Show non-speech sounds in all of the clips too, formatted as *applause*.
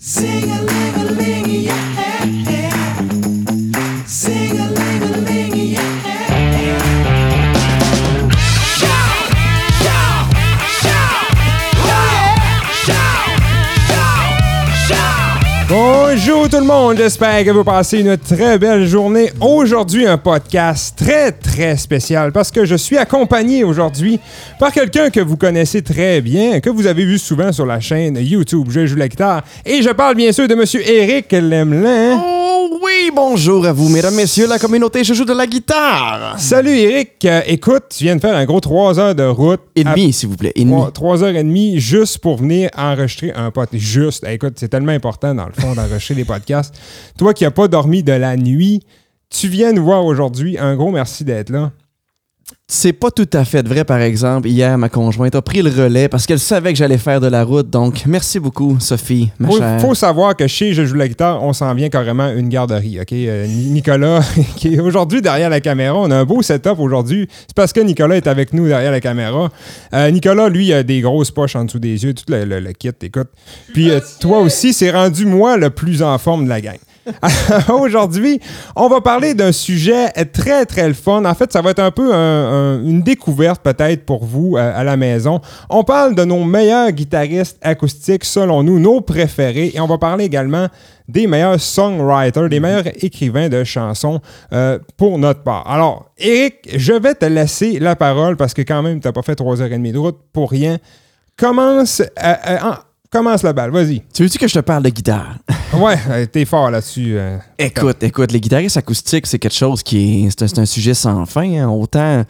Sing a monde, j'espère que vous passez une très belle journée. Aujourd'hui, un podcast très très spécial parce que je suis accompagné aujourd'hui par quelqu'un que vous connaissez très bien, que vous avez vu souvent sur la chaîne YouTube Je joue la guitare. Et je parle bien sûr de Monsieur Eric Lemelin. Oh oui, bonjour à vous, mesdames, messieurs, la communauté, je joue de la guitare. Salut Eric, Euh, écoute, tu viens de faire un gros 3 heures de route. Et demi, s'il vous plaît, et demi. 3 heures et demie juste pour venir enregistrer un podcast. Juste, Eh, écoute, c'est tellement important dans le fond d'enregistrer des podcasts. Toi qui n'as pas dormi de la nuit, tu viens nous voir aujourd'hui. Un gros merci d'être là. C'est pas tout à fait vrai, par exemple. Hier, ma conjointe a pris le relais parce qu'elle savait que j'allais faire de la route. Donc, merci beaucoup, Sophie, ma Faut, chère. faut savoir que chez Je joue la guitare, on s'en vient carrément une garderie. OK? Euh, Ni- Nicolas, *laughs* qui est aujourd'hui derrière la caméra, on a un beau setup aujourd'hui. C'est parce que Nicolas est avec nous derrière la caméra. Euh, Nicolas, lui, a des grosses poches en dessous des yeux, tout le, le- le kit, écoute. Puis euh, toi aussi, c'est rendu moi le plus en forme de la gang. *laughs* Aujourd'hui, on va parler d'un sujet très, très le fun. En fait, ça va être un peu un- un- une découverte peut-être pour vous euh, à la maison. On parle de nos meilleurs guitaristes acoustiques, selon nous, nos préférés. Et on va parler également des meilleurs songwriters, des meilleurs écrivains de chansons euh, pour notre part. Alors, Eric, je vais te laisser la parole parce que quand même, tu n'as pas fait trois heures et demie de route pour rien. Commence, euh, euh, commence la balle, vas-y. Tu veux-tu que je te parle de guitare? *laughs* Ouais, euh, t'es fort là-dessus. euh. Écoute, écoute, les guitaristes acoustiques, c'est quelque chose qui est. C'est un, sujet sans fin. hein. Autant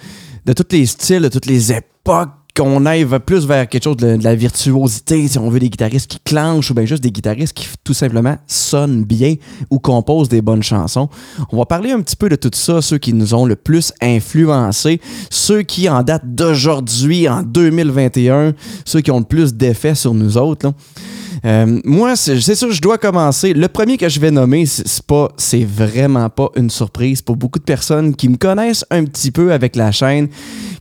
de tous les styles, de toutes les époques, qu'on aille plus vers quelque chose de, la virtuosité, si on veut des guitaristes qui clenchent ou bien juste des guitaristes qui tout simplement sonnent bien ou composent des bonnes chansons. On va parler un petit peu de tout ça, ceux qui nous ont le plus influencés, ceux qui, en date d'aujourd'hui, en 2021, ceux qui ont le plus d'effet sur nous autres. Euh, moi, c'est sûr, je dois commencer. Le premier que je vais nommer, c'est vraiment pas une surprise pour beaucoup de personnes qui me connaissent un petit peu avec la chaîne,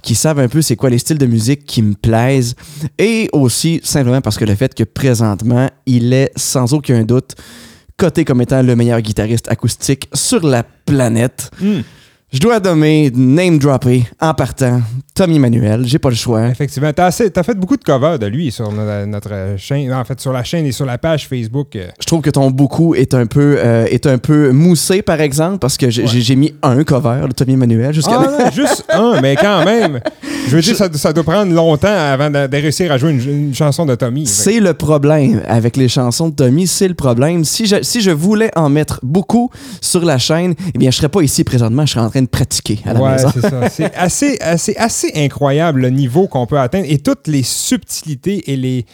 qui savent un peu c'est quoi les styles de musique qui me plaisent, et aussi simplement parce que le fait que présentement, il est sans aucun doute coté comme étant le meilleur guitariste acoustique sur la planète. Hmm. Je dois nommer, name dropper en partant, Tommy Manuel. J'ai pas le choix. Effectivement, t'as assez- t'as fait beaucoup de covers de lui sur no- notre, chaîne, en fait sur la chaîne et sur la page Facebook. Je trouve que ton beaucoup est un peu, euh, est un peu moussé, par exemple, parce que j'ai Ouais. j'ai- j'ai mis un cover de Tommy Emmanuel jusqu'à Ah non, juste un, mais quand même. *laughs* Je veux dire, ça, ça doit prendre longtemps avant de, de réussir à jouer une, une chanson de Tommy. C'est le problème avec les chansons de Tommy, c'est le problème. Si je, si je voulais en mettre beaucoup sur la chaîne, eh bien, je serais pas ici présentement, je serais en train de pratiquer à la Ouais, maison. c'est ça. *laughs* C'est assez, assez, assez incroyable le niveau qu'on peut atteindre et toutes les subtilités et les.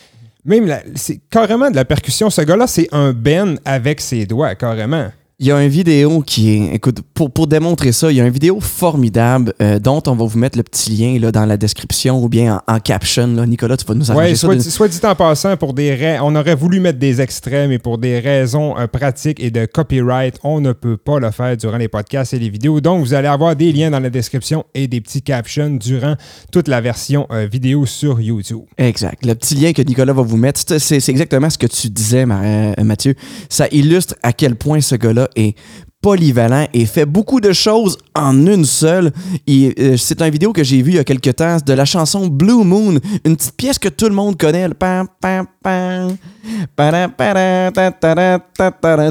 Même, c'est carrément de la percussion. Ce gars-là, c'est un Ben avec ses doigts, carrément. Il y a une vidéo qui est. Écoute, pour, pour démontrer ça, il y a une vidéo formidable euh, dont on va vous mettre le petit lien là, dans la description ou bien en, en caption. Là. Nicolas, tu vas nous arranger Ouais, ça. soit, dit, soit dit en passant, pour des on aurait voulu mettre des extraits, mais pour des raisons euh, pratiques et de copyright, on ne peut pas le faire durant les podcasts et les vidéos. Donc, vous allez avoir des liens dans la description et des petits captions durant toute la version euh, vidéo sur YouTube. Exact. Le petit lien que Nicolas va vous mettre, c'est- c'est exactement ce que tu disais, Mathieu. Ça illustre à quel point ce gars-là est polyvalent et fait beaucoup de choses en une seule. Euh, c'est une vidéo que j'ai vue il y a quelques temps de la chanson Blue Moon, une petite pièce que tout le monde connaît.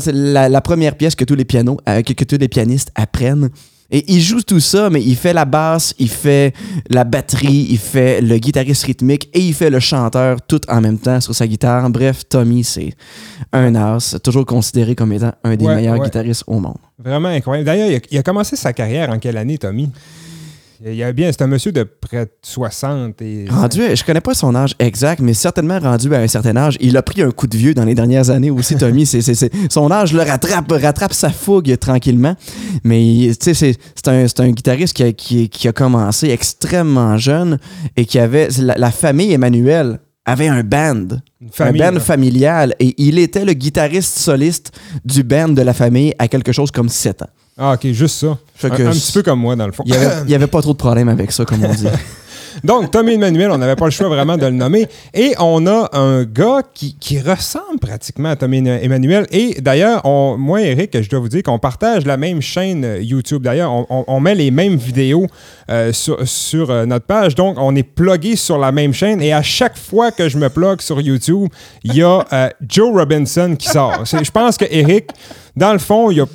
C'est la, première pièce que tous les pianos, euh, que tous les pianistes apprennent. Et il joue tout ça, mais il fait la basse, il fait la batterie, il fait le guitariste rythmique et il fait le chanteur tout en même temps sur sa guitare. Bref, Tommy, c'est un as, toujours considéré comme étant un des Ouais, meilleurs ouais. guitaristes au monde. Vraiment incroyable. D'ailleurs, il a commencé sa carrière en quelle année, Tommy? Il y a bien, c'est un monsieur de près de 60 et. Rendu, je connais pas son âge exact, mais certainement rendu à un certain âge. Il a pris un coup de vieux dans les dernières années aussi, Tommy. C'est, c'est- c'est- son âge le rattrape, rattrape sa fougue tranquillement. Mais tu sais, c'est, un, guitariste qui a, qui, qui a commencé extrêmement jeune et qui avait. La, la famille Emmanuel avait un band. Famille, un band familial. Et il était le guitariste soliste du band de la famille à quelque chose comme 7 ans. Ah, ok, juste ça. Fait Un, que un je- petit peu comme moi, dans le fond. Il y avait, *laughs* y pas trop de problème avec ça, comme on dit. *laughs* Donc, Tommy Emmanuel, on n'avait pas le choix vraiment de le nommer. Et on a un gars qui, qui ressemble pratiquement à Tommy Emmanuel. Et d'ailleurs, moi et Eric, je dois vous dire qu'on partage la même chaîne euh, YouTube. D'ailleurs, on, on- on met les mêmes vidéos euh, sur, sur, euh, notre page. Donc, on est plugué sur la même chaîne. Et à chaque fois que je me plug sur YouTube, il y a euh, Joe Robinson qui sort. Je pense que Eric, dans le fond, il a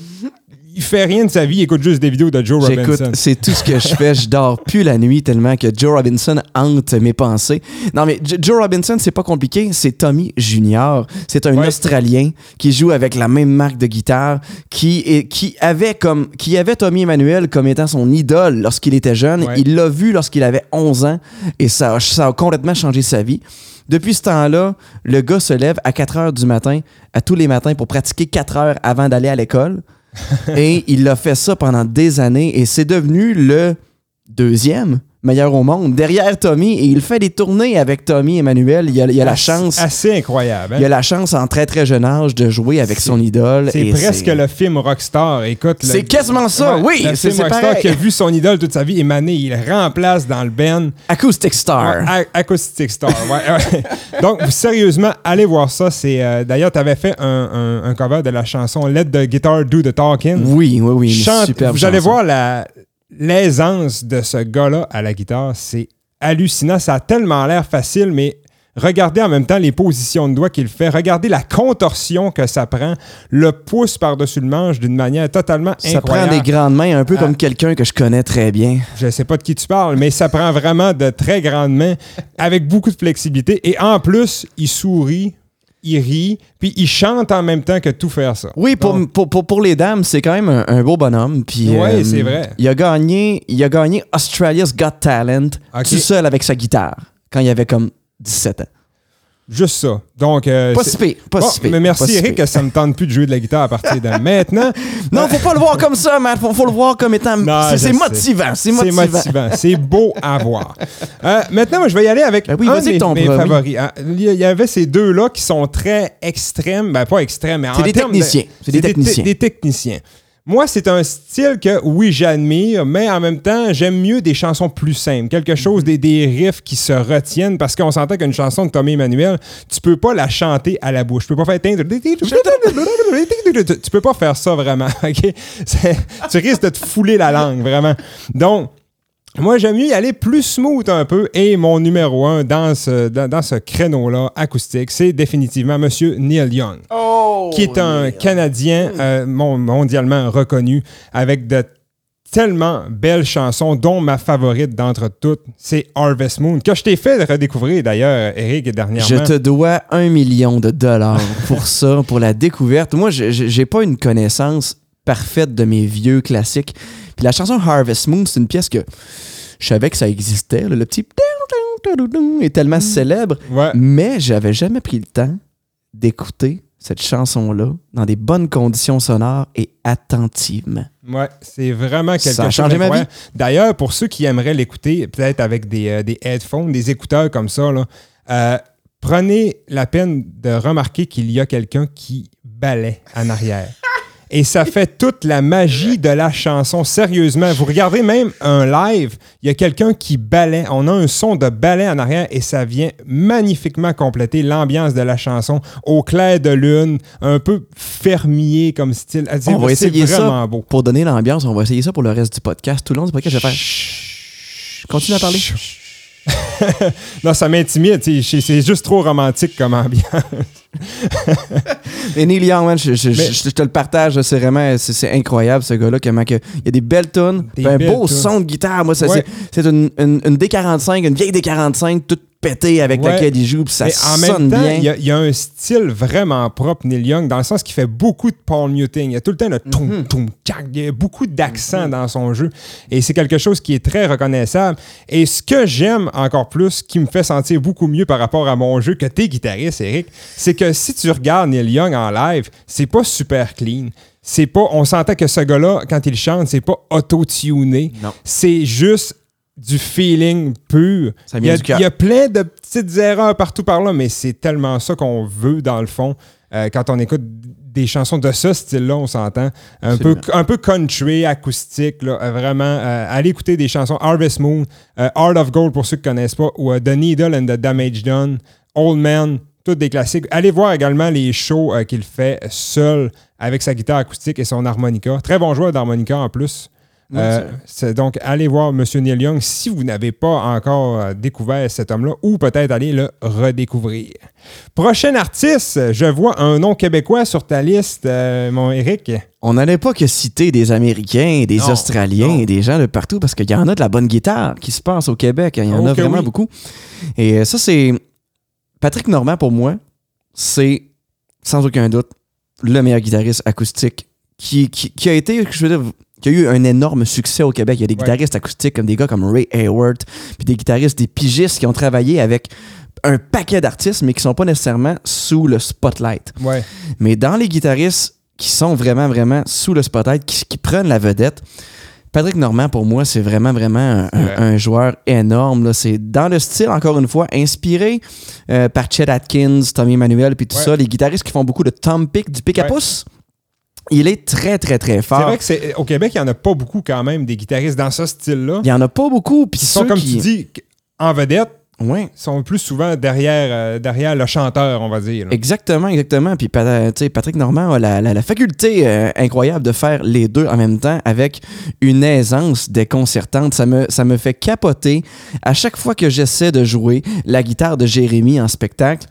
il fait rien de sa vie, il écoute juste des vidéos de Joe Robinson. J'écoute, c'est tout ce que je fais. Je dors plus la nuit tellement que Joe Robinson hante mes pensées. Non, mais J- Joe Robinson, c'est pas compliqué. C'est Tommy Junior. C'est un Ouais. Australien qui joue avec la même marque de guitare, qui, est, qui, avait comme, qui avait Tommy Emmanuel comme étant son idole lorsqu'il était jeune. Ouais. Il l'a vu lorsqu'il avait 11 ans et ça, a- ça a complètement changé sa vie. Depuis ce temps-là, le gars se lève à 4 heures du matin, à tous les matins, pour pratiquer 4 heures avant d'aller à l'école. Et il a fait ça pendant des années et c'est devenu le deuxième meilleur au monde derrière Tommy et il fait des tournées avec Tommy Emmanuel. Il a, il a la chance. Assez incroyable. hein? Il a la chance en très très jeune âge de jouer avec son idole. C'est presque le film Rockstar. Écoute, C'est quasiment ça, oui, Le c'est- Rockstar pareil. qui a vu son idole toute sa vie émaner, il remplace dans le Ben. Acoustic Star. Ouais, Acoustic Star. ouais. *laughs* Donc, sérieusement, allez voir ça. C'est euh, D'ailleurs, tu avais fait un, un- un cover de la chanson Let the Guitar Do the Talking. Oui, oui, oui. Chante- vous allez voir la- l'aisance de ce gars-là à la guitare. C'est hallucinant. Ça a tellement l'air facile, mais regardez en même temps les positions de doigts qu'il fait. Regardez la contorsion que ça prend. Le pouce par-dessus le manche d'une manière totalement Ça prend incroyable. des grandes mains, un peu Ah. comme quelqu'un que je connais très bien. Je sais pas de qui tu parles, mais ça prend vraiment de très grandes mains avec beaucoup de flexibilité. Et en plus, il sourit, il rit, puis il chante en même temps que tout faire ça. Oui, pour, Donc, pour, pour, pour les dames, c'est quand même un, un beau bonhomme. Puis, Ouais, euh, c'est vrai. Il a, gagné, il a gagné Australia's Got Talent tout seul avec sa guitare quand il avait comme 17 ans. Juste ça. Donc, euh, Pas c'est- si pire, pas Bon, si pire, mais merci si Eric, pire. que ça me tente plus de jouer de la guitare à partir de maintenant. *laughs* Non, faut pas le voir comme ça, man. Faut, faut le voir comme étant. C'est motivant. C'est motivant. motivant. C'est beau à voir. Euh, maintenant, moi, je vais y aller avec Ben oui, un de mes, favoris. hein. Il y- avait ces deux-là qui sont très extrêmes. Ben, pas extrêmes, mais en C'est des de- techniciens. C'est des te- techniciens. des techniciens. Moi, c'est un style que, oui, j'admire, mais en même temps, j'aime mieux des chansons plus simples. Quelque chose, des, des riffs qui se retiennent, parce qu'on s'entend qu'une chanson de Tommy Emmanuel, tu peux pas la chanter à la bouche. Tu peux pas faire... Tu peux pas faire ça vraiment, OK? Tu risques de te fouler la langue, vraiment. Donc, moi, j'aime mieux y aller plus smooth un peu. Et mon numéro un dans ce, dans, dans ce créneau-là, acoustique, c'est définitivement Monsieur Neil Young, qui est un Canadien euh, mon- mondialement reconnu avec de tellement belles chansons, dont ma favorite d'entre toutes, c'est Harvest Moon, que je t'ai fait redécouvrir d'ailleurs, Eric, dernièrement. Je te dois un million de dollars pour ça, pour la découverte. Moi, j'ai pas une connaissance parfaite de mes vieux classiques. Puis la chanson Harvest Moon, c'est une pièce que je savais que ça existait. là, le petit est tellement célèbre, Ouais. mais j'avais jamais pris le temps d'écouter cette chanson-là dans des bonnes conditions sonores et attentivement. Ouais, c'est vraiment quelque Ça a chose changé ma d'incroyable. D'ailleurs, pour ceux qui aimeraient l'écouter, peut-être avec des, euh, des headphones, des écouteurs comme ça, là, euh, prenez la peine de remarquer qu'il y a quelqu'un qui balaie en arrière. Et ça fait toute la magie de la chanson. Sérieusement, vous regardez même un live, il y a quelqu'un qui balaie. On a un son de balai en arrière et ça vient magnifiquement compléter l'ambiance de la chanson au clair de lune, un peu fermier comme style. On va essayer vraiment ça beau. pour donner l'ambiance. On va essayer ça pour le reste du podcast. Tout le long du podcast, je vais faire. Chut. Continue à parler. *laughs* non, ça m'intimide. C'est juste trop romantique comme ambiance. *laughs* Et Neil Young, man, je, je- Mais- je- je te le partage, c'est vraiment c'est, incroyable ce gars-là. Comment que, il y a des belles tunes, Des un belles beau tunes. son de guitare. Moi, ça, Ouais. c'est, c'est une, une, une D45, une vieille D45, toute pétée avec Ouais. laquelle il joue, puis ça Mais en sonne même temps, bien. il y, a- il y a un style vraiment propre, Neil Young, dans le sens qu'il fait beaucoup de palm muting. Il y a tout le temps le toum, Mhm. toum. Il y a beaucoup d'accent dans son jeu. Et c'est quelque chose qui est très reconnaissable. Et ce que j'aime encore plus, qui me fait sentir beaucoup mieux par rapport à mon jeu que tes guitaristes, Eric, c'est que si tu regardes Neil Young en live, c'est pas super clean. C'est pas, on sentait que ce gars-là, quand il chante, c'est pas auto-tuné. Non. C'est juste du feeling pur. Ça il, y a, du cœur. il y a plein de petites erreurs partout par là, mais c'est tellement ça qu'on veut dans le fond euh, quand on écoute des chansons de ce style-là, on s'entend. Un peu, Absolument. un peu country, acoustique, là, euh, vraiment. euh, allez écouter des chansons Harvest Moon, euh, Heart of Gold pour ceux qui ne connaissent pas, ou euh, The Needle and the Damage Done, Old Man, toutes des classiques. Allez voir également les shows euh, qu'il fait seul avec sa guitare acoustique et son harmonica. Très bon joueur d'harmonica en plus. Euh, c'est- donc, allez voir M. Neil Young si vous n'avez pas encore euh, découvert cet homme-là ou peut-être aller le redécouvrir. Prochain artiste, je vois un nom québécois sur ta liste, euh, mon Eric. On n'allait pas que citer des Américains, des Non, Australiens non. et des gens de partout parce qu'il y en a de la bonne guitare qui se passe au Québec. Il y en Oh a que vraiment oui. beaucoup. Et ça, c'est. Patrick Normand, pour moi, c'est sans aucun doute le meilleur guitariste acoustique qui, qui, qui a été, je veux dire, qui a eu un énorme succès au Québec. Il y a des Ouais. guitaristes acoustiques comme des gars comme Ray Hayward, puis des guitaristes, des pigistes qui ont travaillé avec un paquet d'artistes, mais qui sont pas nécessairement sous le spotlight. Ouais. Mais dans les guitaristes qui sont vraiment, vraiment sous le spotlight, qui, qui prennent la vedette, Patrick Normand, pour moi, c'est vraiment, vraiment un, un- Ouais. un joueur énorme. C'est dans le style, encore une fois, inspiré euh, par Chet Atkins, Tommy Emmanuel, puis tout Ouais. ça. Les guitaristes qui font beaucoup de tom pick, du pick à pouce. Il est très, très, très C'est fort. vrai que c'est au Québec, il n'y en a pas beaucoup quand même des guitaristes dans ce style-là. Il y en a pas beaucoup. Puis Qui sont, ceux comme qui... tu dis, en vedette, Ouais. sont plus souvent derrière, euh, derrière le chanteur, on va dire. là. Exactement, exactement. Puis sais, Patrick Normand a la, la- la faculté euh, incroyable de faire les deux en même temps avec une aisance déconcertante. Ça me, ça me fait capoter à chaque fois que j'essaie de jouer la guitare de Jérémy en spectacle.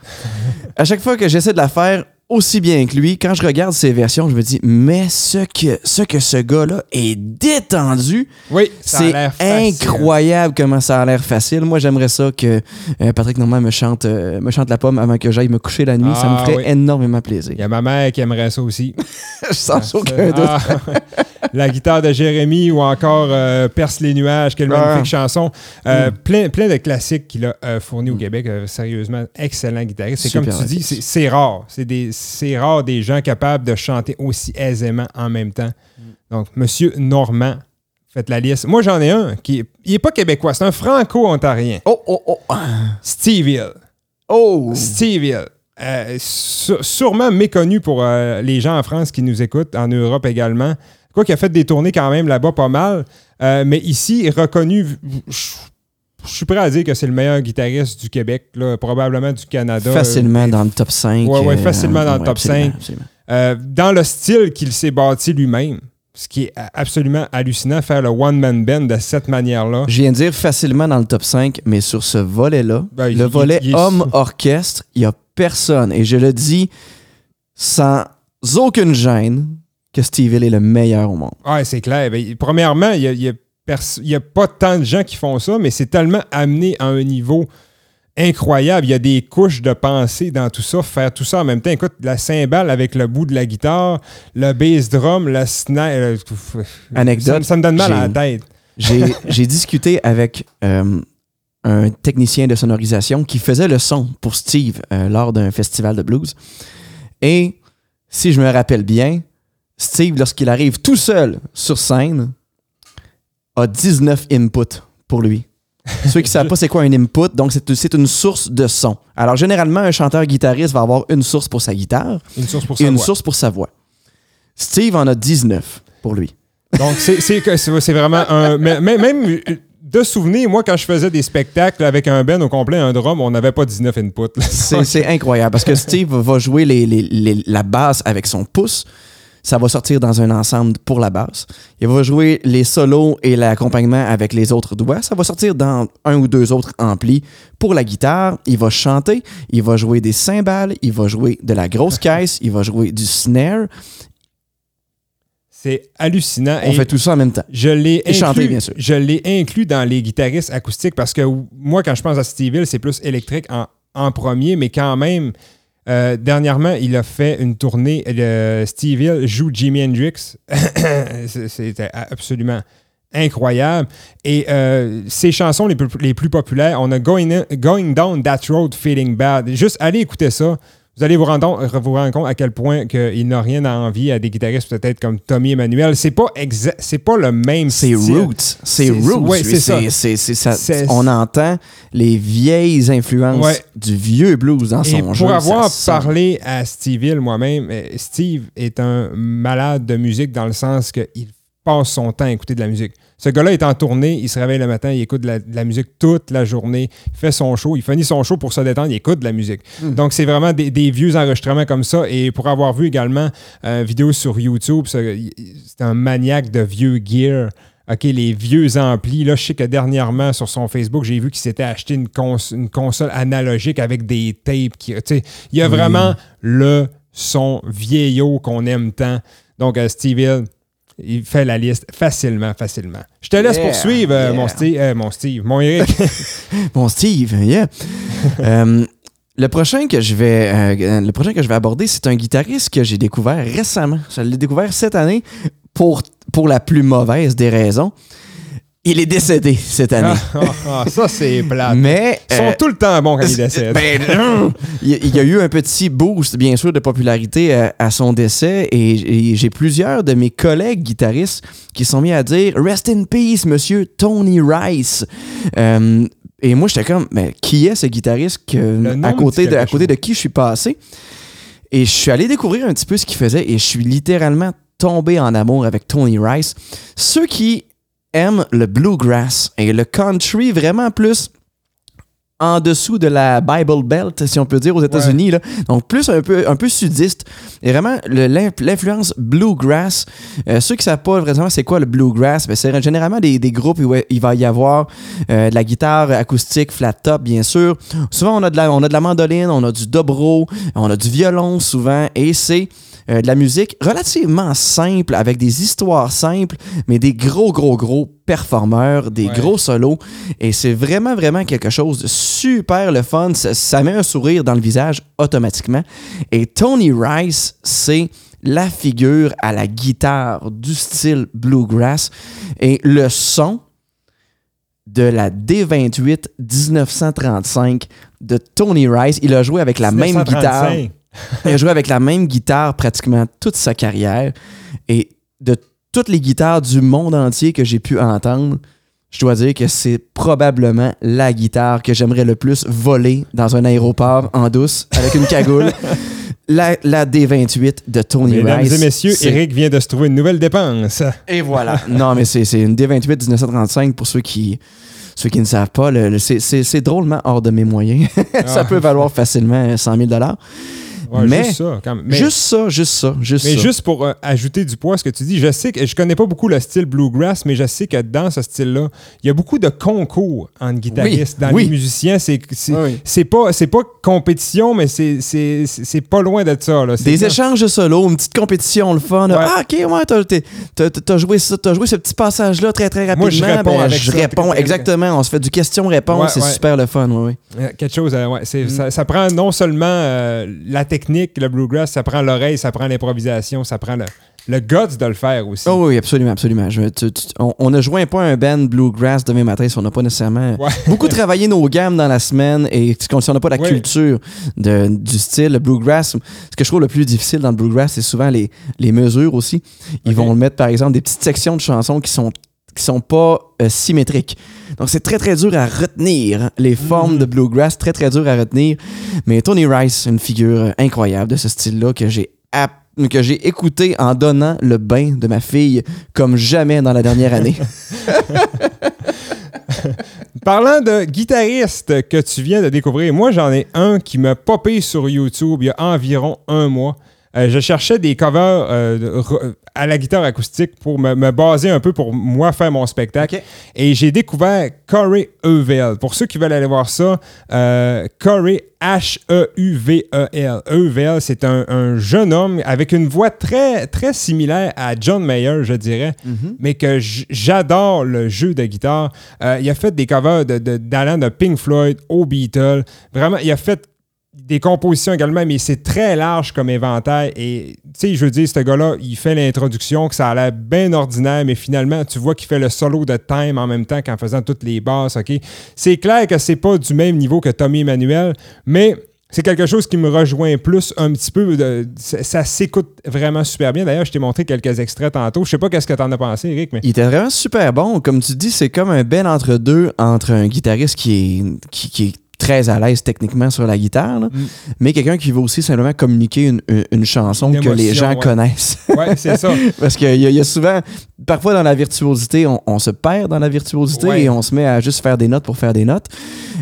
à chaque fois que j'essaie de la faire aussi bien que lui, quand je regarde ses versions, je me dis, mais ce que ce, que ce gars-là est détendu, Oui, c'est incroyable comment ça a l'air facile. Moi, j'aimerais ça que euh, Patrick Normand me chante, euh, me chante la pomme avant que j'aille me coucher la nuit. ça me Ah, ferait oui. énormément plaisir. Il y a ma mère qui aimerait ça aussi. *laughs* Sans aucun doute. Ah, *laughs* la guitare de Jérémy ou encore euh, Perce les nuages, quelle Ah. magnifique chanson. Mm. plein, plein de classiques qu'il a fournis au Québec. Sérieusement, excellent guitariste. C'est comme tu dis, c'est rare. C'est des- c'est rare des gens capables de chanter aussi aisément en même temps. Mm. Donc, Monsieur Normand, faites la liste. Moi, j'en ai un qui est, il est pas québécois, c'est un franco-ontarien. Oh, oh, oh. Steve Hill. Oh! Steve Hill. Euh, sûrement méconnu pour euh, les gens en France qui nous écoutent, en Europe également. Quoi qu'il a fait des tournées quand même là-bas pas mal. Euh, mais ici, reconnu, je je suis prêt à dire que c'est le meilleur guitariste du Québec, là, probablement du Canada. Facilement dans le top 5. Ouais, ouais, euh, facilement dans le top absolument, 5. absolument. euh, dans le style qu'il s'est bâti lui-même. Ce qui est absolument hallucinant, faire le one-man band de cette manière-là. Je viens de dire facilement dans le top 5, mais sur ce volet-là, Ben, le volet homme-orchestre, il n'y a personne. Et je le dis sans aucune gêne que Steve Hill est le meilleur au monde. Ouais, c'est clair. Ben, premièrement, il a, y a il y a pas tant de gens qui font ça, mais c'est tellement amené à un niveau incroyable. Il y a des couches de pensée dans tout ça. Faire tout ça en même temps. Écoute, la cymbale avec le bout de la guitare, le bass drum, le snare. euh, Anecdote, Ça, ça me donne mal à la tête. J'ai *laughs* j'ai discuté avec euh, un technicien de sonorisation qui faisait le son pour Steve euh, lors d'un festival de blues. Et si je me rappelle bien, Steve, lorsqu'il arrive tout seul sur scène, a 19 inputs pour lui. Ceux qui ne savent pas c'est quoi un input, donc c'est une source de son. Alors généralement, un chanteur-guitariste va avoir une source pour sa guitare Une source pour et ça. une source pour sa voix. Steve en a 19 pour lui. Donc, c'est vraiment un. Même de souvenir, moi, quand je faisais des spectacles avec un band au complet, un drum, on n'avait pas 19 inputs. C'est c'est incroyable parce que Steve va jouer les- les- les- la basse avec son pouce. Ça va sortir dans un ensemble pour la basse. Il va jouer les solos et l'accompagnement avec les autres doigts. Ça va sortir dans un ou deux autres amplis pour la guitare. Il va chanter, il va jouer des cymbales, il va jouer de la grosse *laughs* caisse, il va jouer du snare. C'est hallucinant. On Et- fait tout ça en même temps. Je l'ai Et chanter, inclus, bien sûr. Je l'ai inclus dans les guitaristes acoustiques parce que moi, quand je pense à Steve Hill, c'est plus électrique en, en premier, mais quand même, euh, dernièrement, il a fait une tournée. De Steve Hill joue Jimi Hendrix. *coughs* C'était absolument incroyable. Et euh, ses chansons les plus, populaires, on a Going, In- Going Down That Road Feeling Bad. Juste allez écouter ça. Vous allez vous rendre, vous rendre compte à quel point que il n'a rien à envier à des guitaristes peut-être comme Tommy Emmanuel. C'est pas c'est pas le même C'est style. roots. C'est roots. ouais, c'est ça. On entend les vieilles influences Ouais. du vieux blues dans Et son pour jeu. avoir parlé à Steve Hill moi-même, euh, Steve est un malade de musique dans le sens qu'il passe son temps à écouter de la musique. Ce gars-là est en tournée, il se réveille le matin, il écoute de la, de la musique toute la journée, il fait son show, il finit son show pour se détendre, il écoute de la musique. Donc c'est vraiment des, des vieux enregistrements comme ça. Et pour avoir vu également une vidéo sur YouTube, c'est un maniaque de vieux gear. OK, les vieux amplis. Là, je sais que dernièrement, sur son Facebook, j'ai vu qu'il s'était acheté une, cons- une console analogique avec des tapes. Qui, il y a vraiment le son vieillot qu'on aime tant. Donc, euh, Steve Hill, il fait la liste facilement, facilement. Je te laisse Yeah, poursuivre, euh, yeah. mon, Steve, euh, mon Steve, mon Eric. *laughs* *laughs* Bon, Steve, yeah. *laughs* Euh, le prochain que je vais, euh, le prochain que je vais aborder, c'est un guitariste que j'ai découvert récemment. Je l'ai découvert cette année pour, pour la plus mauvaise des raisons. Il est décédé cette année. Ah, ah, ah, ça, c'est plate. Mais Ils sont euh, tout le temps bons quand ils décèdent. ben, il, y a- il y a eu un petit boost, bien sûr, de popularité à, à son décès et, et j'ai plusieurs de mes collègues guitaristes qui sont mis à dire Rest in peace, monsieur Tony Rice. Euh, et moi, j'étais comme, mais qui est ce guitariste que, à, côté de, à quelque côté chose. de qui je suis passé? Et je suis allé découvrir un petit peu ce qu'il faisait et je suis littéralement tombé en amour avec Tony Rice. Ceux qui aiment le bluegrass et le country vraiment plus en dessous de la Bible Belt, si on peut dire, aux États-Unis. là. Donc, plus un peu, un peu sudiste. Et vraiment, l'influence bluegrass, euh, ceux qui ne savent pas vraiment c'est quoi le bluegrass, ben, c'est généralement des, des groupes où il va y avoir euh, de la guitare acoustique, flat top, bien sûr. Souvent, on a, de la, on a de la mandoline, on a du dobro, on a du violon souvent, et c'est euh, de la musique relativement simple, avec des histoires simples, mais des gros, gros, gros performeurs, des Ouais. gros solos. Et c'est vraiment, vraiment quelque chose de super le fun. Ça, ça met un sourire dans le visage automatiquement. Et Tony Rice, c'est la figure à la guitare du style bluegrass. Et le son de la D28 1935 de Tony Rice, il a joué avec la même guitare. 1935. Il a joué avec la même guitare pratiquement toute sa carrière. Et de toutes les guitares du monde entier que j'ai pu entendre, je dois dire que c'est probablement la guitare que j'aimerais le plus voler dans un aéroport en douce avec une cagoule. *laughs* La, la D28 de Tony Mesdames Rice. et messieurs, Eric vient de se trouver une nouvelle dépense. Et voilà. non, mais c'est une D28 1935 pour ceux qui, ceux qui ne savent pas. c'est drôlement hors de mes moyens. *laughs* Ça Ah. peut valoir facilement 100 000 Ouais, Mais- juste ça, quand même. Mais- Juste ça, juste ça, juste Mais ça. juste pour euh, ajouter du poids à ce que tu dis, je sais que je connais pas beaucoup le style bluegrass, mais je sais que dans ce style-là, il y a beaucoup de concours entre guitaristes. Oui, dans oui. les musiciens, c'est c'est Oui. pas c'est pas compétition, mais c'est pas loin de ça. Là. Des échanges de solo, une petite compétition, le fun. Ouais. Ah, ok, ouais, t'as, joué ça, t'as joué ce petit passage-là très, très rapidement. Moi, je réponds Ben, avec je ça, réponds, très, très, exactement. On se fait du question-réponse, Ouais, c'est super le fun, oui. Euh, Quelque chose, euh, ouais, Mm. c'est- ça, ça prend non seulement euh, la technique, le bluegrass, ça prend l'oreille, ça prend l'improvisation, ça prend le, le guts de le faire aussi. Oh oui, absolument, absolument. Je- tu- tu- on, on ne joint pas un band bluegrass demain matin si on n'a pas nécessairement Ouais. *laughs* beaucoup travaillé nos gammes dans la semaine et si on n'a pas la culture de- du style le bluegrass. Ce que je trouve le plus difficile dans le bluegrass, c'est souvent les, les mesures aussi. Ils vont mettre, par exemple, des petites sections de chansons qui sont qui sont pas euh, symétriques. Donc c'est très très dur à retenir les formes Mhm. de bluegrass, très très dur à retenir. Mais Tony Rice, une figure incroyable de ce style-là que j'ai que j'ai écouté en donnant le bain de ma fille comme jamais dans la dernière année. *laughs* Parlant de guitariste que tu viens de découvrir, moi j'en ai un qui m'a popé sur YouTube il y a environ un mois. Euh, je cherchais des covers euh, à la guitare acoustique pour me, me baser un peu pour moi faire mon spectacle. Et j'ai découvert Corey Euvel. Pour ceux qui veulent aller voir ça, euh, Corey H-E-U-V-E-L. Euvel, c'est un, un jeune homme avec une voix très, très similaire à John Mayer, je dirais mais que j'adore le jeu de guitare. Euh, il a fait des covers de, de, de Pink Floyd aux Beatles. Vraiment, il a fait des compositions également, mais c'est très large comme éventail. Et tu sais, je veux dire, ce gars-là, il fait l'introduction, que ça a l'air bien ordinaire, mais finalement, tu vois qu'il fait le solo de Time en même temps qu'en faisant toutes les basses, OK? C'est clair que c'est pas du même niveau que Tommy Emmanuel, mais c'est quelque chose qui me rejoint plus un petit peu. ça s'écoute vraiment super bien. D'ailleurs, je t'ai montré quelques extraits tantôt. Je sais pas qu'est-ce que t'en as pensé, Eric, mais Il était vraiment super bon. Comme tu dis, c'est comme un bel entre-deux entre un guitariste qui est, qui, qui est très à l'aise techniquement sur la guitare, là, Mm. mais quelqu'un qui veut aussi simplement communiquer une, une- une chanson Une que les gens ouais. connaissent. ouais, c'est ça. *laughs* Parce qu'il y a souvent, parfois dans la virtuosité, on, on se perd dans la virtuosité Ouais. et on se met à juste faire des notes pour faire des notes.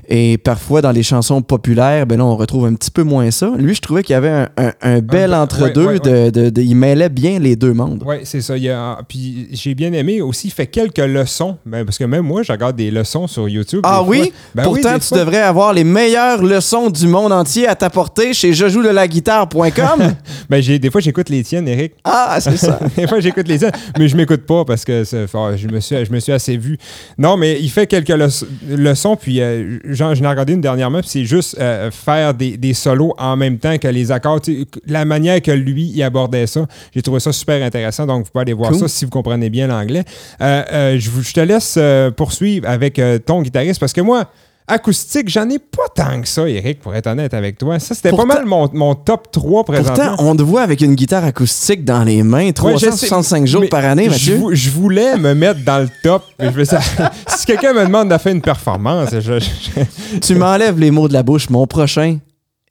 Et parfois dans les chansons populaires, ben là, on retrouve un petit peu moins ça. Lui, je trouvais qu'il y avait un, un- un bel entre-deux. ouais, de- de- de- il mêlait bien les deux mondes. Oui, c'est ça. Il y a- puis j'ai bien aimé aussi, il fait quelques leçons. Ben, parce que même moi, je regarde des leçons sur YouTube. Ah des oui? fois. Ben oui, Pourtant, tu fois. devrais avoir les meilleures leçons du monde entier à t'apporter chez je joue de la guitare.com. *laughs* Ben, j'ai- des fois, j'écoute les tiennes, Eric. ah, c'est ça. *laughs* des fois, j'écoute les tiennes, mais je m'écoute pas parce que oh, je, me suis, je me suis assez vu. Non, mais il fait quelques leçons, leçons, puis euh, j'en ai regardé une dernièrement, puis c'est juste euh, faire des, des solos en même temps que les accords. La manière que lui, il abordait ça, j'ai trouvé ça super intéressant. Donc, vous pouvez aller voir Cool. ça si vous comprenez bien l'anglais. Euh, euh, je, te laisse poursuivre avec ton guitariste parce que moi, acoustique, j'en ai pas tant que ça, Eric, pour être honnête avec toi. Ça, c'était pas mal mon, mon top 3 présentement. Pourtant, on te voit avec une guitare acoustique dans les mains Ouais, je sais, 365 jours mais par année, Mathieu. Je voulais me mettre dans le top. mais ça- *laughs* si quelqu'un me demande de faire une performance, je, je- Tu m'enlèves les mots de la bouche. Mon prochain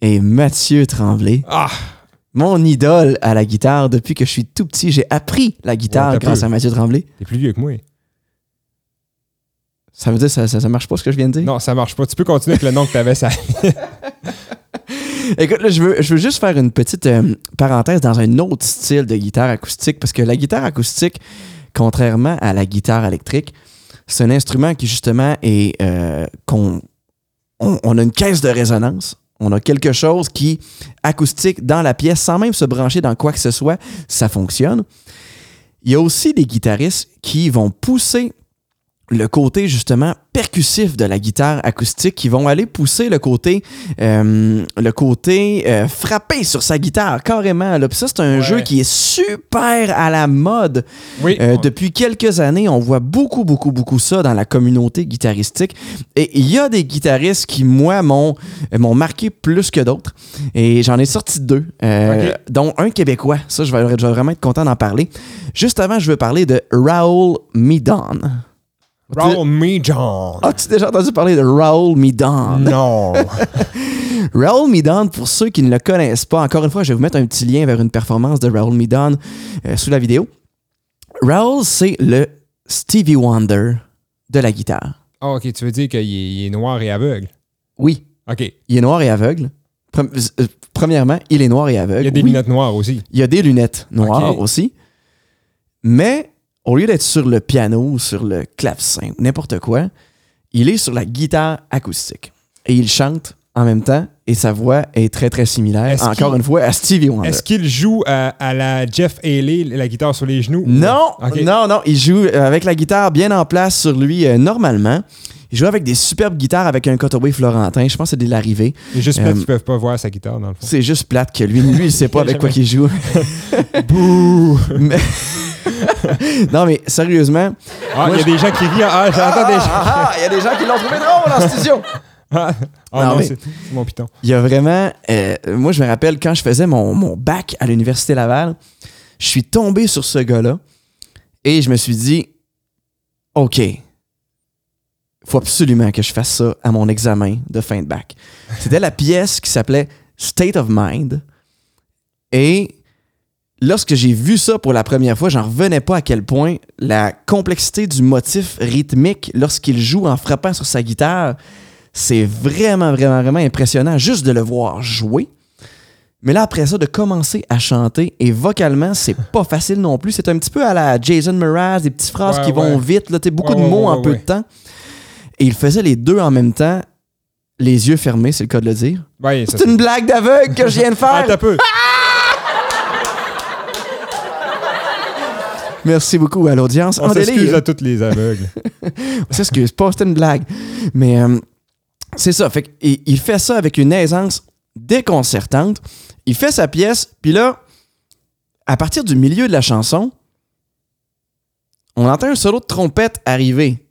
est Mathieu Tremblay. Ah! Mon idole à la guitare depuis que je suis tout petit. J'ai appris la guitare Ouais, grâce à Mathieu Tremblay. T'es plus vieux que moi. Ça veut dire que ça, ça, ça marche pas ce que je viens de dire? Non, ça marche pas. Tu peux continuer avec le nom que t'avais. Ça... Écoute, là, je veux, je veux juste faire une petite euh, parenthèse dans un autre style de guitare acoustique parce que la guitare acoustique, contrairement à la guitare électrique, c'est un instrument qui justement est euh, qu'on on, on a une caisse de résonance. On a quelque chose qui acoustique dans la pièce sans même se brancher dans quoi que ce soit, ça fonctionne. Il y a aussi des guitaristes qui vont pousser le côté justement percussif de la guitare acoustique qui vont aller pousser le côté euh, le côté euh, frapper sur sa guitare carrément là. Puis ça c'est un Ouais. jeu qui est super à la mode Oui. Euh, depuis quelques années on voit beaucoup beaucoup beaucoup ça dans la communauté guitaristique et il y a des guitaristes qui moi m'ont euh, m'ont marqué plus que d'autres et j'en ai sorti deux euh, Ok. dont un québécois ça je vais, je vais vraiment être content d'en parler juste avant je veux parler de Raoul Midon Roll me, John. As-tu déjà entendu parler de Raoul Midon? Non. *laughs* Raoul Midon, pour ceux qui ne le connaissent pas, encore une fois, je vais vous mettre un petit lien vers une performance de Raoul Midon euh, sous la vidéo. Raoul, c'est le Stevie Wonder de la guitare. Ah, ok, tu veux dire qu'il est, il est noir et aveugle? Oui, Ok. il est noir et aveugle. Euh, premièrement, il est noir et aveugle. Il y a des Oui. lunettes noires aussi. Il y a des lunettes noires aussi. Mais au lieu d'être sur le piano, sur le clavecin n'importe quoi, il est sur la guitare acoustique. Et il chante en même temps et sa voix est très très similaire, encore une fois, à Stevie Wonder. Est-ce qu'il joue à, à la Jeff Haley, la guitare sur les genoux? Non, non, non, il joue avec la guitare bien en place sur lui euh, normalement. Il joue avec des superbes guitares avec un cutaway florentin. Je pense que c'est de l'arrivée. Il est juste plate Euh, qu'ils peuvent pas voir sa guitare, dans le fond. C'est juste plate que lui, lui, il sait pas avec quoi qu'il joue. *laughs* *laughs* Bouh! Mais- *laughs* non, mais sérieusement, Ah, il y a des gens qui rient. Ah, j'entends des gens. Ah, ah, il y a des gens qui l'ont trouvé drôle en studio. Ah, ah Non, non, c'est mon piton. Il y a vraiment. euh, moi, je me rappelle quand je faisais mon, mon bac à l'Université Laval, je suis tombé sur ce gars-là et je me suis dit OK, faut absolument que je fasse ça à mon examen de fin de bac. C'était la pièce qui s'appelait State of Mind. Et lorsque j'ai vu ça pour la première fois, j'en revenais pas à quel point la complexité du motif rythmique lorsqu'il joue en frappant sur sa guitare, c'est vraiment, vraiment, vraiment impressionnant juste de le voir jouer. Mais là, après ça, de commencer à chanter, et vocalement, c'est *laughs* pas facile non plus. C'est un petit peu à la Jason Mraz, des petites phrases Ouais, qui vont vite, là, beaucoup Ouais, de mots en peu de temps. Et il faisait les deux en même temps, les yeux fermés, c'est le cas de le dire. C'est une blague d'aveugle que je viens de *laughs* Ah, faire. peu. Merci beaucoup à l'audience. On s'excuse à tous les aveugles. *laughs* On s'excuse pas, c'était une blague. Mais euh, c'est ça. Fait qu'il il fait ça avec une aisance déconcertante. Il fait sa pièce, puis là, à partir du milieu de la chanson, on entend un solo de trompette arriver.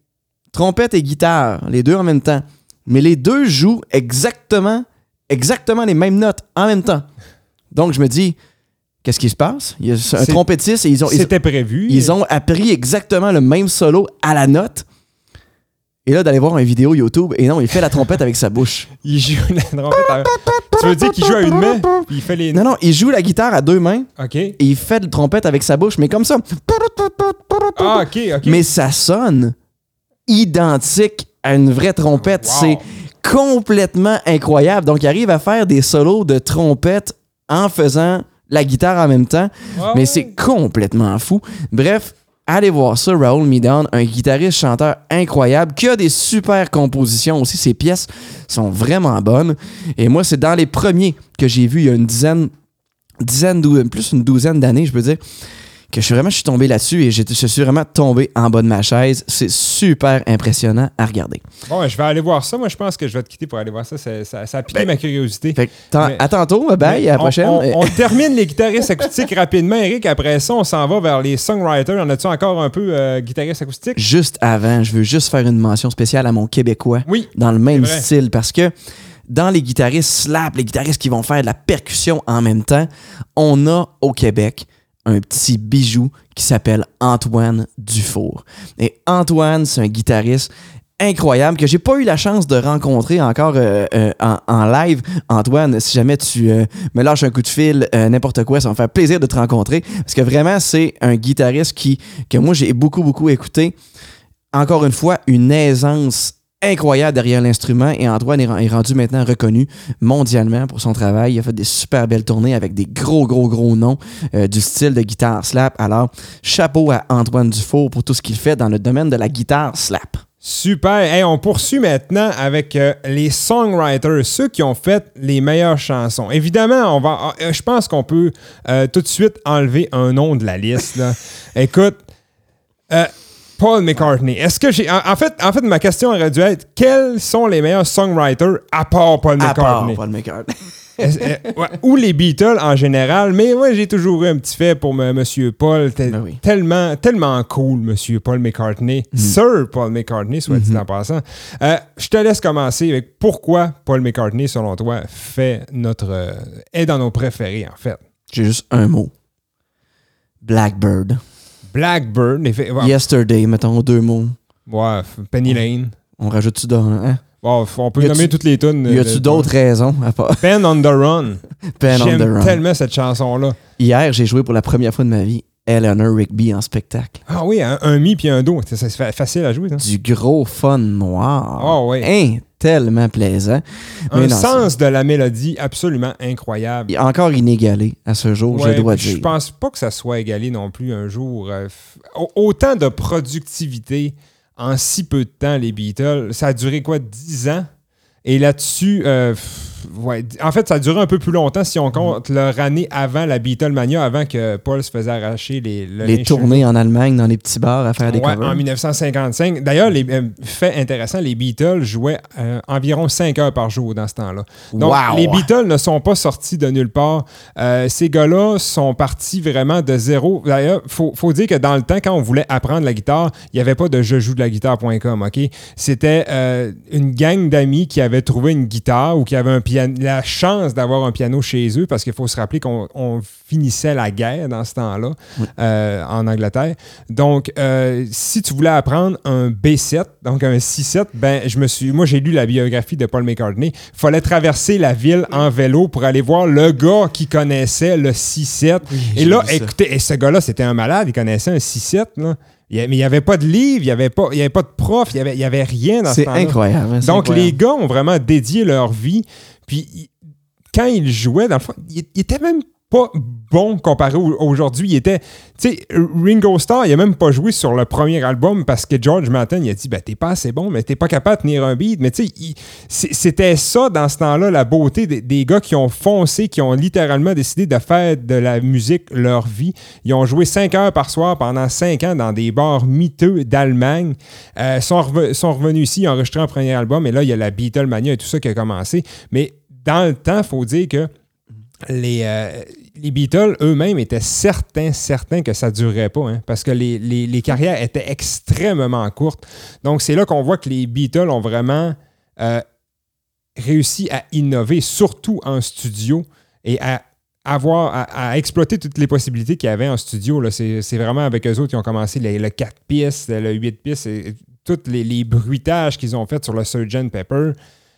Trompette et guitare, les deux en même temps. Mais les deux jouent exactement, exactement les mêmes notes en même temps. Donc, je me dis, qu'est-ce qui se passe? Il y a un trompettiste et ils ont, C'était prévu. ils ont appris exactement le même solo à la note. Et là, d'aller voir une vidéo YouTube, et non, il fait la trompette avec sa bouche. *laughs* Il joue la trompette. à- Tu veux dire qu'il joue à une main, puis il fait les. Non, non, il joue la guitare à deux mains, Ok. et il fait la trompette avec sa bouche, mais comme ça. Ah, ok, ok. Mais ça sonne identique à une vraie trompette. Wow. C'est complètement incroyable. Donc, il arrive à faire des solos de trompette en faisant la guitare en même temps. Mais c'est complètement fou. Bref, allez voir ça, Raoul Midan, un guitariste chanteur incroyable qui a des super compositions aussi. Ses pièces sont vraiment bonnes. Et moi, c'est dans les premiers que j'ai vus il y a une dizaine, dizaine, plus une douzaine d'années, je peux dire, que je suis vraiment je suis tombé là-dessus et je suis vraiment tombé en bas de ma chaise. C'est super impressionnant à regarder. Bon, je vais aller voir ça. Moi, je pense que je vais te quitter pour aller voir ça. Ça, ça- ça a piqué Ben, ma curiosité. Fait Mais- à tantôt, bye à la on- prochaine. On, on *laughs* termine les guitaristes acoustiques rapidement, Eric. Après ça, on s'en va vers les songwriters. En as-tu encore un peu euh, guitariste acoustique? Juste avant, je veux juste faire une mention spéciale à mon Québécois. Oui. dans le même style parce que dans les guitaristes slap, les guitaristes qui vont faire de la percussion en même temps, on a au Québec un petit bijou qui s'appelle Antoine Dufour. Et Antoine, c'est un guitariste incroyable que j'ai pas eu la chance de rencontrer encore euh, euh, en, live. Antoine, si jamais tu euh, me lâches un coup de fil, n'importe quoi, ça va me faire plaisir de te rencontrer parce que vraiment, c'est un guitariste qui, que moi, j'ai beaucoup, beaucoup écouté encore une fois, une aisance incroyable derrière l'instrument et Antoine est, ren- est rendu maintenant reconnu mondialement pour son travail. Il a fait des super belles tournées avec des gros, gros, gros noms euh, du style de guitare slap. Alors, chapeau à Antoine Dufour pour tout ce qu'il fait dans le domaine de la guitare slap. Super. Hey, on poursuit maintenant avec euh, les songwriters, ceux qui ont fait les meilleures chansons. Évidemment, on va, euh, je pense qu'on peut euh, tout de suite enlever un nom de la liste. là. *laughs* Écoute, euh, Paul McCartney. Est-ce que j'ai. En, en fait, en fait, ma question aurait dû être quels sont les meilleurs songwriters à part Paul À part McCartney? Paul McCartney. *laughs* Euh, ouais, ou les Beatles en général, mais moi j'ai toujours eu un petit fait pour M. Monsieur Paul. Ben oui. tellement, tellement cool, Monsieur Paul McCartney. Mhm. Sir Paul McCartney, soit dit en passant. Euh, je te laisse commencer avec pourquoi Paul McCartney, selon toi, fait notre. euh, est dans nos préférés, en fait. J'ai juste un mot. Blackbird. Ouais, Yesterday, mettons deux mots. ouais, Penny Lane. On rajoute-tu dans. Hein? On peut nommer toutes les tunes. Y euh, a-tu de- d'autres raisons à part? Pen on the Run. *laughs* Pen on the J'aime Run? tellement cette chanson-là. Hier, j'ai joué pour la première fois de ma vie Eleanor Rigby en spectacle. Ah oui, un, un mi puis un do. C'est fa- facile à jouer. ça. Du gros fun noir. Ah oui. Tellement plaisant. Un non, sens de la mélodie absolument incroyable. encore inégalé à ce jour, Ouais, je dois puis Je dire. pense pas que ça soit égalé non plus un jour. Euh, autant de productivité en si peu de temps, les Beatles. Ça a duré quoi, 10 ans? Et là-dessus, euh, ouais, en fait, ça a duré un peu plus longtemps si on compte leur année avant la Beatlemania, avant que Paul se faisait arracher les, le Les linge tournées en Allemagne dans les petits bars à faire des covers. en 1955. D'ailleurs, les euh, fait intéressant, les Beatles jouaient euh, environ 5 heures par jour dans ce temps-là. Donc, Wow! les Beatles ne sont pas sortis de nulle part. Euh, ces gars-là sont partis vraiment de zéro. D'ailleurs, il faut, faut dire que dans le temps, quand on voulait apprendre la guitare, il n'y avait pas de je joue de la guitare.com, OK? C'était euh, une gang d'amis qui avaient trouvé une guitare ou qui avaient un piano, la chance d'avoir un piano chez eux parce qu'il faut se rappeler qu'on on finissait la guerre dans ce temps-là euh, en Angleterre. Donc, euh, si tu voulais apprendre un B7, donc un 6-7, ben, je me suis, moi, j'ai lu la biographie de Paul McCartney. Il fallait traverser la ville en vélo pour aller voir le gars qui connaissait le 6-7. et là, écoutez, et ce gars-là, c'était un malade, il connaissait un 6-7. là. Il y a- mais il n'y avait pas de livre, il n'y avait, pas- il y avait pas de prof, il n'y avait, il y avait rien dans ce C'est temps-là. incroyable. hein, c'est Donc, incroyable. les gars ont vraiment dédié leur vie. Puis, il- quand ils jouaient, dans le fond, il étaient même pas bons comparé au- aujourd'hui. Il était, tu sais, Ringo Starr, il a même pas joué sur le premier album parce que George Martin, il a dit, ben, t'es pas assez bon, mais t'es pas capable de tenir un beat. Mais tu sais, c'était ça, dans ce temps-là, la beauté des, gars qui ont foncé, qui ont littéralement décidé de faire de la musique leur vie. Ils ont joué 5 heures par soir pendant 5 ans dans des bars miteux d'Allemagne. Euh, sont, reve- sont revenus ici, ils ont premier album, et là, il y a la Beatlemania et tout ça qui a commencé. Mais dans le temps, il faut dire que les, euh, les Beatles eux-mêmes étaient certains, certains que ça ne durerait pas, hein, parce que les, les- carrières étaient extrêmement courtes. Donc, c'est là qu'on voit que les Beatles ont vraiment euh, réussi à innover, surtout en studio, et à avoir à, exploiter toutes les possibilités qu'il y avait en studio. C'est vraiment avec eux autres qui ont commencé le, le 4 pistes, le 8 pistes, tous les, bruitages qu'ils ont fait sur le Sgt. Pepper.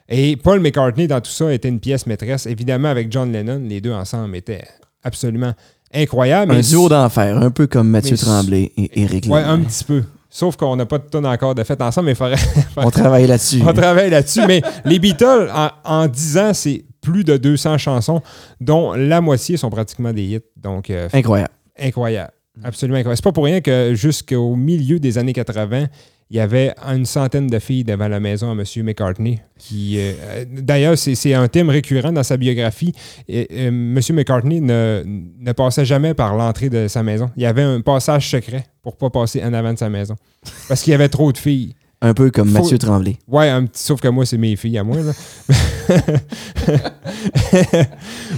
Et Paul McCartney, dans tout ça, était une pièce maîtresse. Évidemment, avec John Lennon, les deux ensemble étaient absolument incroyables. Un Mais duo d'enfer, un peu comme Mathieu Mais- Tremblay et Éric Ouais, Laine. un petit peu. Sauf qu'on n'a pas de tonne encore de fait ensemble, mais il *laughs* faudrait. On travaille là-dessus. On travaille là-dessus. mais les Beatles, en, en 10 ans, c'est plus de 200 chansons, dont la moitié sont pratiquement des hits. Donc, euh, Incroyable. incroyable. Absolument incroyable. C'est pas pour rien que jusqu'au milieu des années 80, il y avait une centaine de filles devant la maison à M. McCartney. Qui, euh, euh, D'ailleurs, c'est c'est un thème récurrent dans sa biographie. Et, euh, M. McCartney ne, ne passait jamais par l'entrée de sa maison. Il y avait un passage secret pour pas passer en avant de sa maison. Parce qu'il y avait trop de filles. Un peu comme Faut- Mathieu Tremblay. Ouais, un petit, sauf que moi, c'est mes filles à moi. là. *laughs*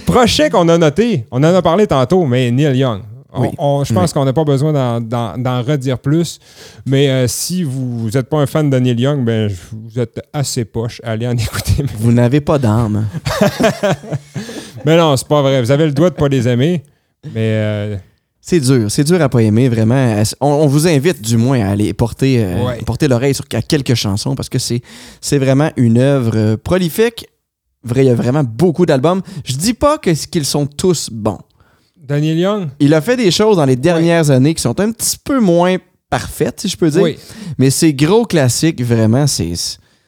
Prochain qu'on a noté, on en a parlé tantôt, mais Neil Young. On- Oui. on- je pense qu'on n'a pas besoin d'en- redire plus. Mais euh, si vous n'êtes pas un fan de Neil Young, ben, vous êtes assez poche. Allez en *laughs* écouter. Vous n'avez pas d'âme. *laughs* Mais non, c'est pas vrai. Vous avez le droit de pas les aimer. Mais euh, C'est dur, c'est dur à pas aimer, vraiment. On, on vous invite du moins à aller porter, euh, Ouais. porter l'oreille sur à quelques chansons parce que c'est, vraiment une œuvre prolifique. Il y a vraiment beaucoup d'albums. Je dis pas qu'ils sont tous bons. Daniel Young, Il a fait des choses dans les dernières années qui sont un petit peu moins parfaites, si je peux dire. oui. Mais ces gros classiques, vraiment, c'est,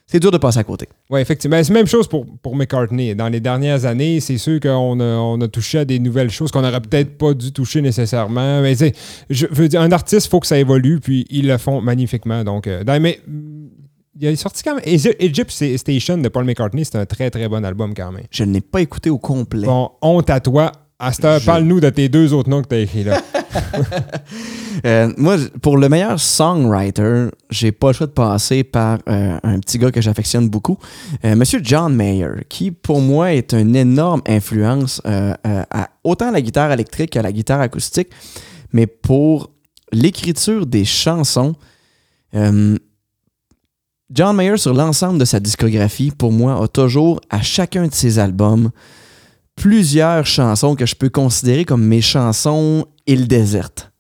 c'est dur de passer à côté. Oui, effectivement. C'est la même chose pour, pour McCartney. Dans les dernières années, c'est sûr qu'on a, on a touché à des nouvelles choses qu'on n'aurait peut-être pas dû toucher nécessairement. Mais tu sais, je veux dire, un artiste, il faut que ça évolue, puis ils le font magnifiquement. Donc, euh, dans- mais il a sorti quand même. Egy- Egypt Station de Paul McCartney, c'est un très très bon album quand même. Je ne l'ai pas écouté au complet. Bon, honte à toi. Heure, Je- parle-nous de tes deux autres noms que tu as écrits là. *laughs* Euh, moi, pour le meilleur songwriter, j'ai pas le choix de passer par euh, un petit gars que j'affectionne beaucoup, euh, Monsieur John Mayer, qui pour moi est une énorme influence euh, à autant la guitare électrique qu'à la guitare acoustique, mais pour l'écriture des chansons. John Mayer, sur l'ensemble de sa discographie, pour moi, a toujours, à chacun de ses albums, plusieurs chansons que je peux considérer comme mes chansons île déserte.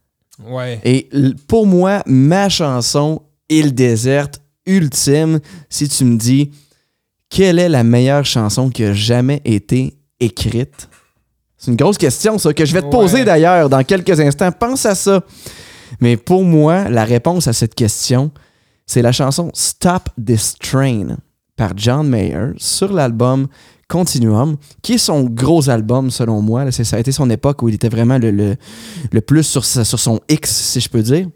Ouais. Et pour moi, ma chanson Île déserte ultime, si tu me dis quelle est la meilleure chanson qui a jamais été écrite, c'est une grosse question, ça, que je vais te poser Ouais. d'ailleurs dans quelques instants. Pense à ça. Mais pour moi, la réponse à cette question, c'est la chanson Stop This Train par John Mayer sur l'album Continuum, qui est son gros album selon moi. Là, ça a été son époque où il était vraiment le, le- le plus sur, sa- sur son X, si je peux dire.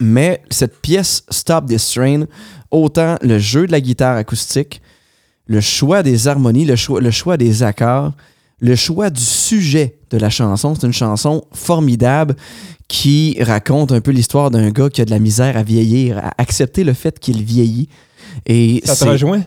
Mais cette pièce Stop This Train, autant le jeu de la guitare acoustique, le choix des harmonies, le choix, le choix des accords, le choix du sujet de la chanson. C'est une chanson formidable qui raconte un peu l'histoire d'un gars qui a de la misère à vieillir, à accepter le fait qu'il vieillit. Et Ça te rejoint?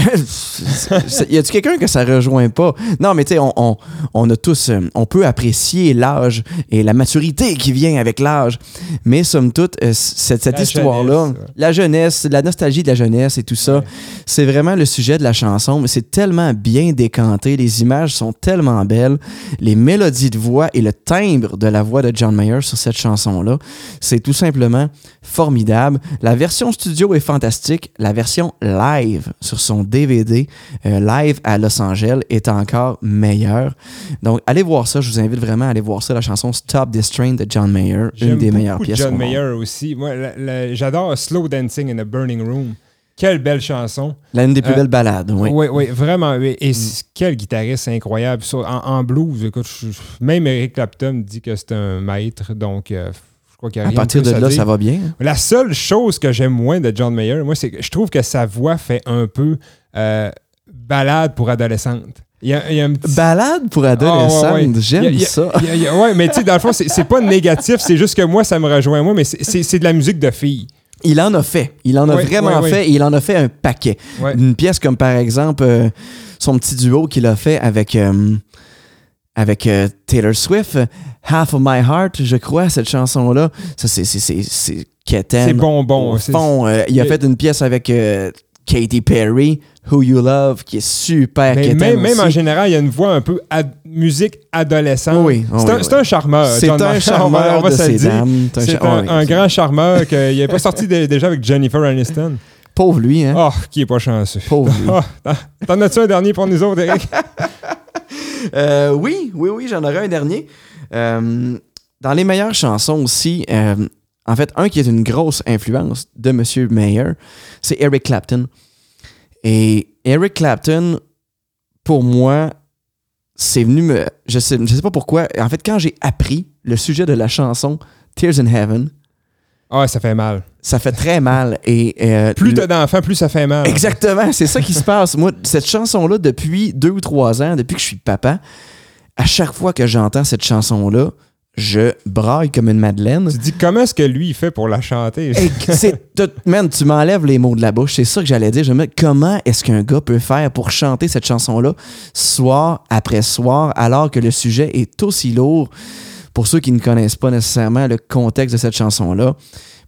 *laughs* y a-tu quelqu'un que ça rejoint pas? Non, mais tu sais, on, on- on a tous, euh, on peut apprécier l'âge et la maturité qui vient avec l'âge. Mais somme toute, euh, cette, cette histoire-là, ouais. la jeunesse, la nostalgie de la jeunesse et tout ça, Ouais. c'est vraiment le sujet de la chanson. Mais c'est tellement bien décanté, les images sont tellement belles, les mélodies de voix et le timbre de la voix de John Mayer sur cette chanson-là, c'est tout simplement formidable. La version studio est fantastique. La version live sur son DVD, euh, live à Los Angeles, est encore meilleure. Donc, allez voir ça. Je vous invite vraiment à aller voir ça, la chanson Stop This Train de John Mayer, une des meilleures pièces. John au monde. Mayer aussi. Moi, j'adore Slow Dancing in a Burning Room. Quelle belle chanson. L'une des plus Euh, belles balades, oui. Oui, oui, vraiment. oui. Mm. Et c- quel guitariste incroyable. En, en blues, écoute, même Eric Clapton dit que c'est un maître, donc euh, je crois qu'il y a À partir de là, dire. ça va bien. La seule chose que j'aime moins de John Mayer, moi, c'est que je trouve que sa voix fait un peu euh, balade pour adolescente. Il y a, il y a un petit... Balade pour Ah, ouais, ouais. j'aime ça. ouais, mais tu sais, dans le fond, c'est pas négatif, c'est juste que moi, ça me rejoint moi, mais c'est- de la musique de fille. Il en a fait. Il en a vraiment fait et il en a fait un paquet. Une pièce comme par exemple euh, son petit duo qu'il a fait avec, euh, avec euh, Taylor Swift, Half of My Heart, je crois, cette chanson-là. Ça, c'est c'est- bonbon. fond. Il a fait une pièce avec Katy Perry, Who You Love, qui est super Mais même, même en général, il y a une voix un peu ad- musique adolescente. Oui, oui, c'est un, oui, un charmeur. C'est un charmeur on va de ces dames. C'est un grand charmeur *laughs* qu'il n'est pas sorti dé- déjà avec Jennifer Aniston. Pauvre lui, hein? Oh, qui est pas chanceux. Pauvre *laughs* lui. Oh, t'en- as-tu un dernier pour nous autres, Eric? *laughs* Euh, oui, oui, oui, j'en aurai un dernier. Euh, dans les meilleures chansons aussi, euh, en fait, un qui est une grosse influence de M. Mayer, c'est Eric Clapton. Et Eric Clapton, pour moi, c'est venu me. Je sais, je sais pas pourquoi. En fait, quand j'ai appris le sujet de la chanson Tears in Heaven, Ah, ça fait mal. ça fait très mal. Et, euh, Plus t'as d'enfants, plus ça fait mal. Exactement, c'est ça qui se passe. Moi, cette chanson-là, depuis deux ou trois ans, depuis que je suis papa, à chaque fois que j'entends cette chanson-là, je braille comme une madeleine. Tu dis, comment est-ce que lui, il fait pour la chanter? C'est tout- man, tu m'enlèves les mots de la bouche. C'est ça que j'allais dire. Je me dis, comment est-ce qu'un gars peut faire pour chanter cette chanson-là soir après soir, alors que le sujet est aussi lourd? Pour ceux qui ne connaissent pas nécessairement le contexte de cette chanson-là,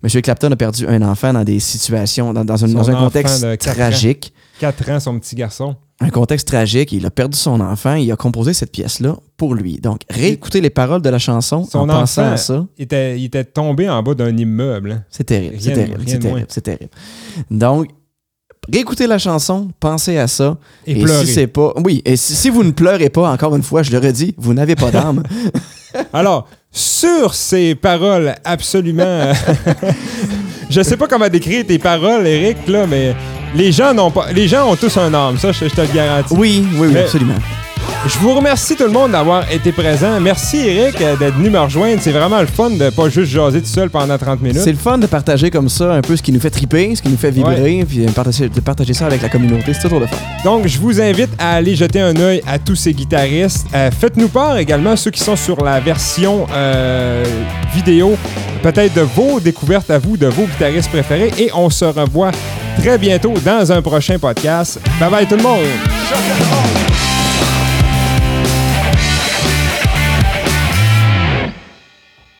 M. Clapton a perdu un enfant dans des situations, dans, dans un, dans contexte de quatre ans. tragique. 4 ans, son petit garçon. Un contexte tragique. Il a perdu son enfant. Il a composé cette pièce-là pour lui. Donc, réécouter les paroles de la chanson Son en pensant à ça, Il était, il était tombé en bas d'un immeuble. hein. c'est terrible. C'est terrible. C'est terrible. C'est terrible. Donc, réécoutez la chanson, pensez à ça. Et, Et, pleurer. si c'est pas. Oui, et si, si vous ne pleurez pas, encore une fois, je le redis, vous n'avez pas d'âme. *laughs* Alors, sur ces paroles absolument. *laughs* *laughs* je sais pas comment décrire tes paroles, Eric, là, mais les gens n'ont pas. Les gens ont tous un âme, ça, je, je te le garantis. oui, oui, oui, Mais- absolument. Je vous remercie tout le monde d'avoir été présent. Merci, Eric, euh, d'être venu me rejoindre. C'est vraiment le fun de pas juste jaser tout seul pendant 30 minutes. C'est le fun de partager comme ça un peu ce qui nous fait triper, ce qui nous fait vibrer, puis de partager, de partager ça avec la communauté. C'est toujours le fun. Donc, je vous invite à aller jeter un œil à tous ces guitaristes. Euh, Faites-nous part également, ceux qui sont sur la version euh, vidéo, peut-être de vos découvertes à vous, de vos guitaristes préférés. Et on se revoit très bientôt dans un prochain podcast. Bye bye tout le monde!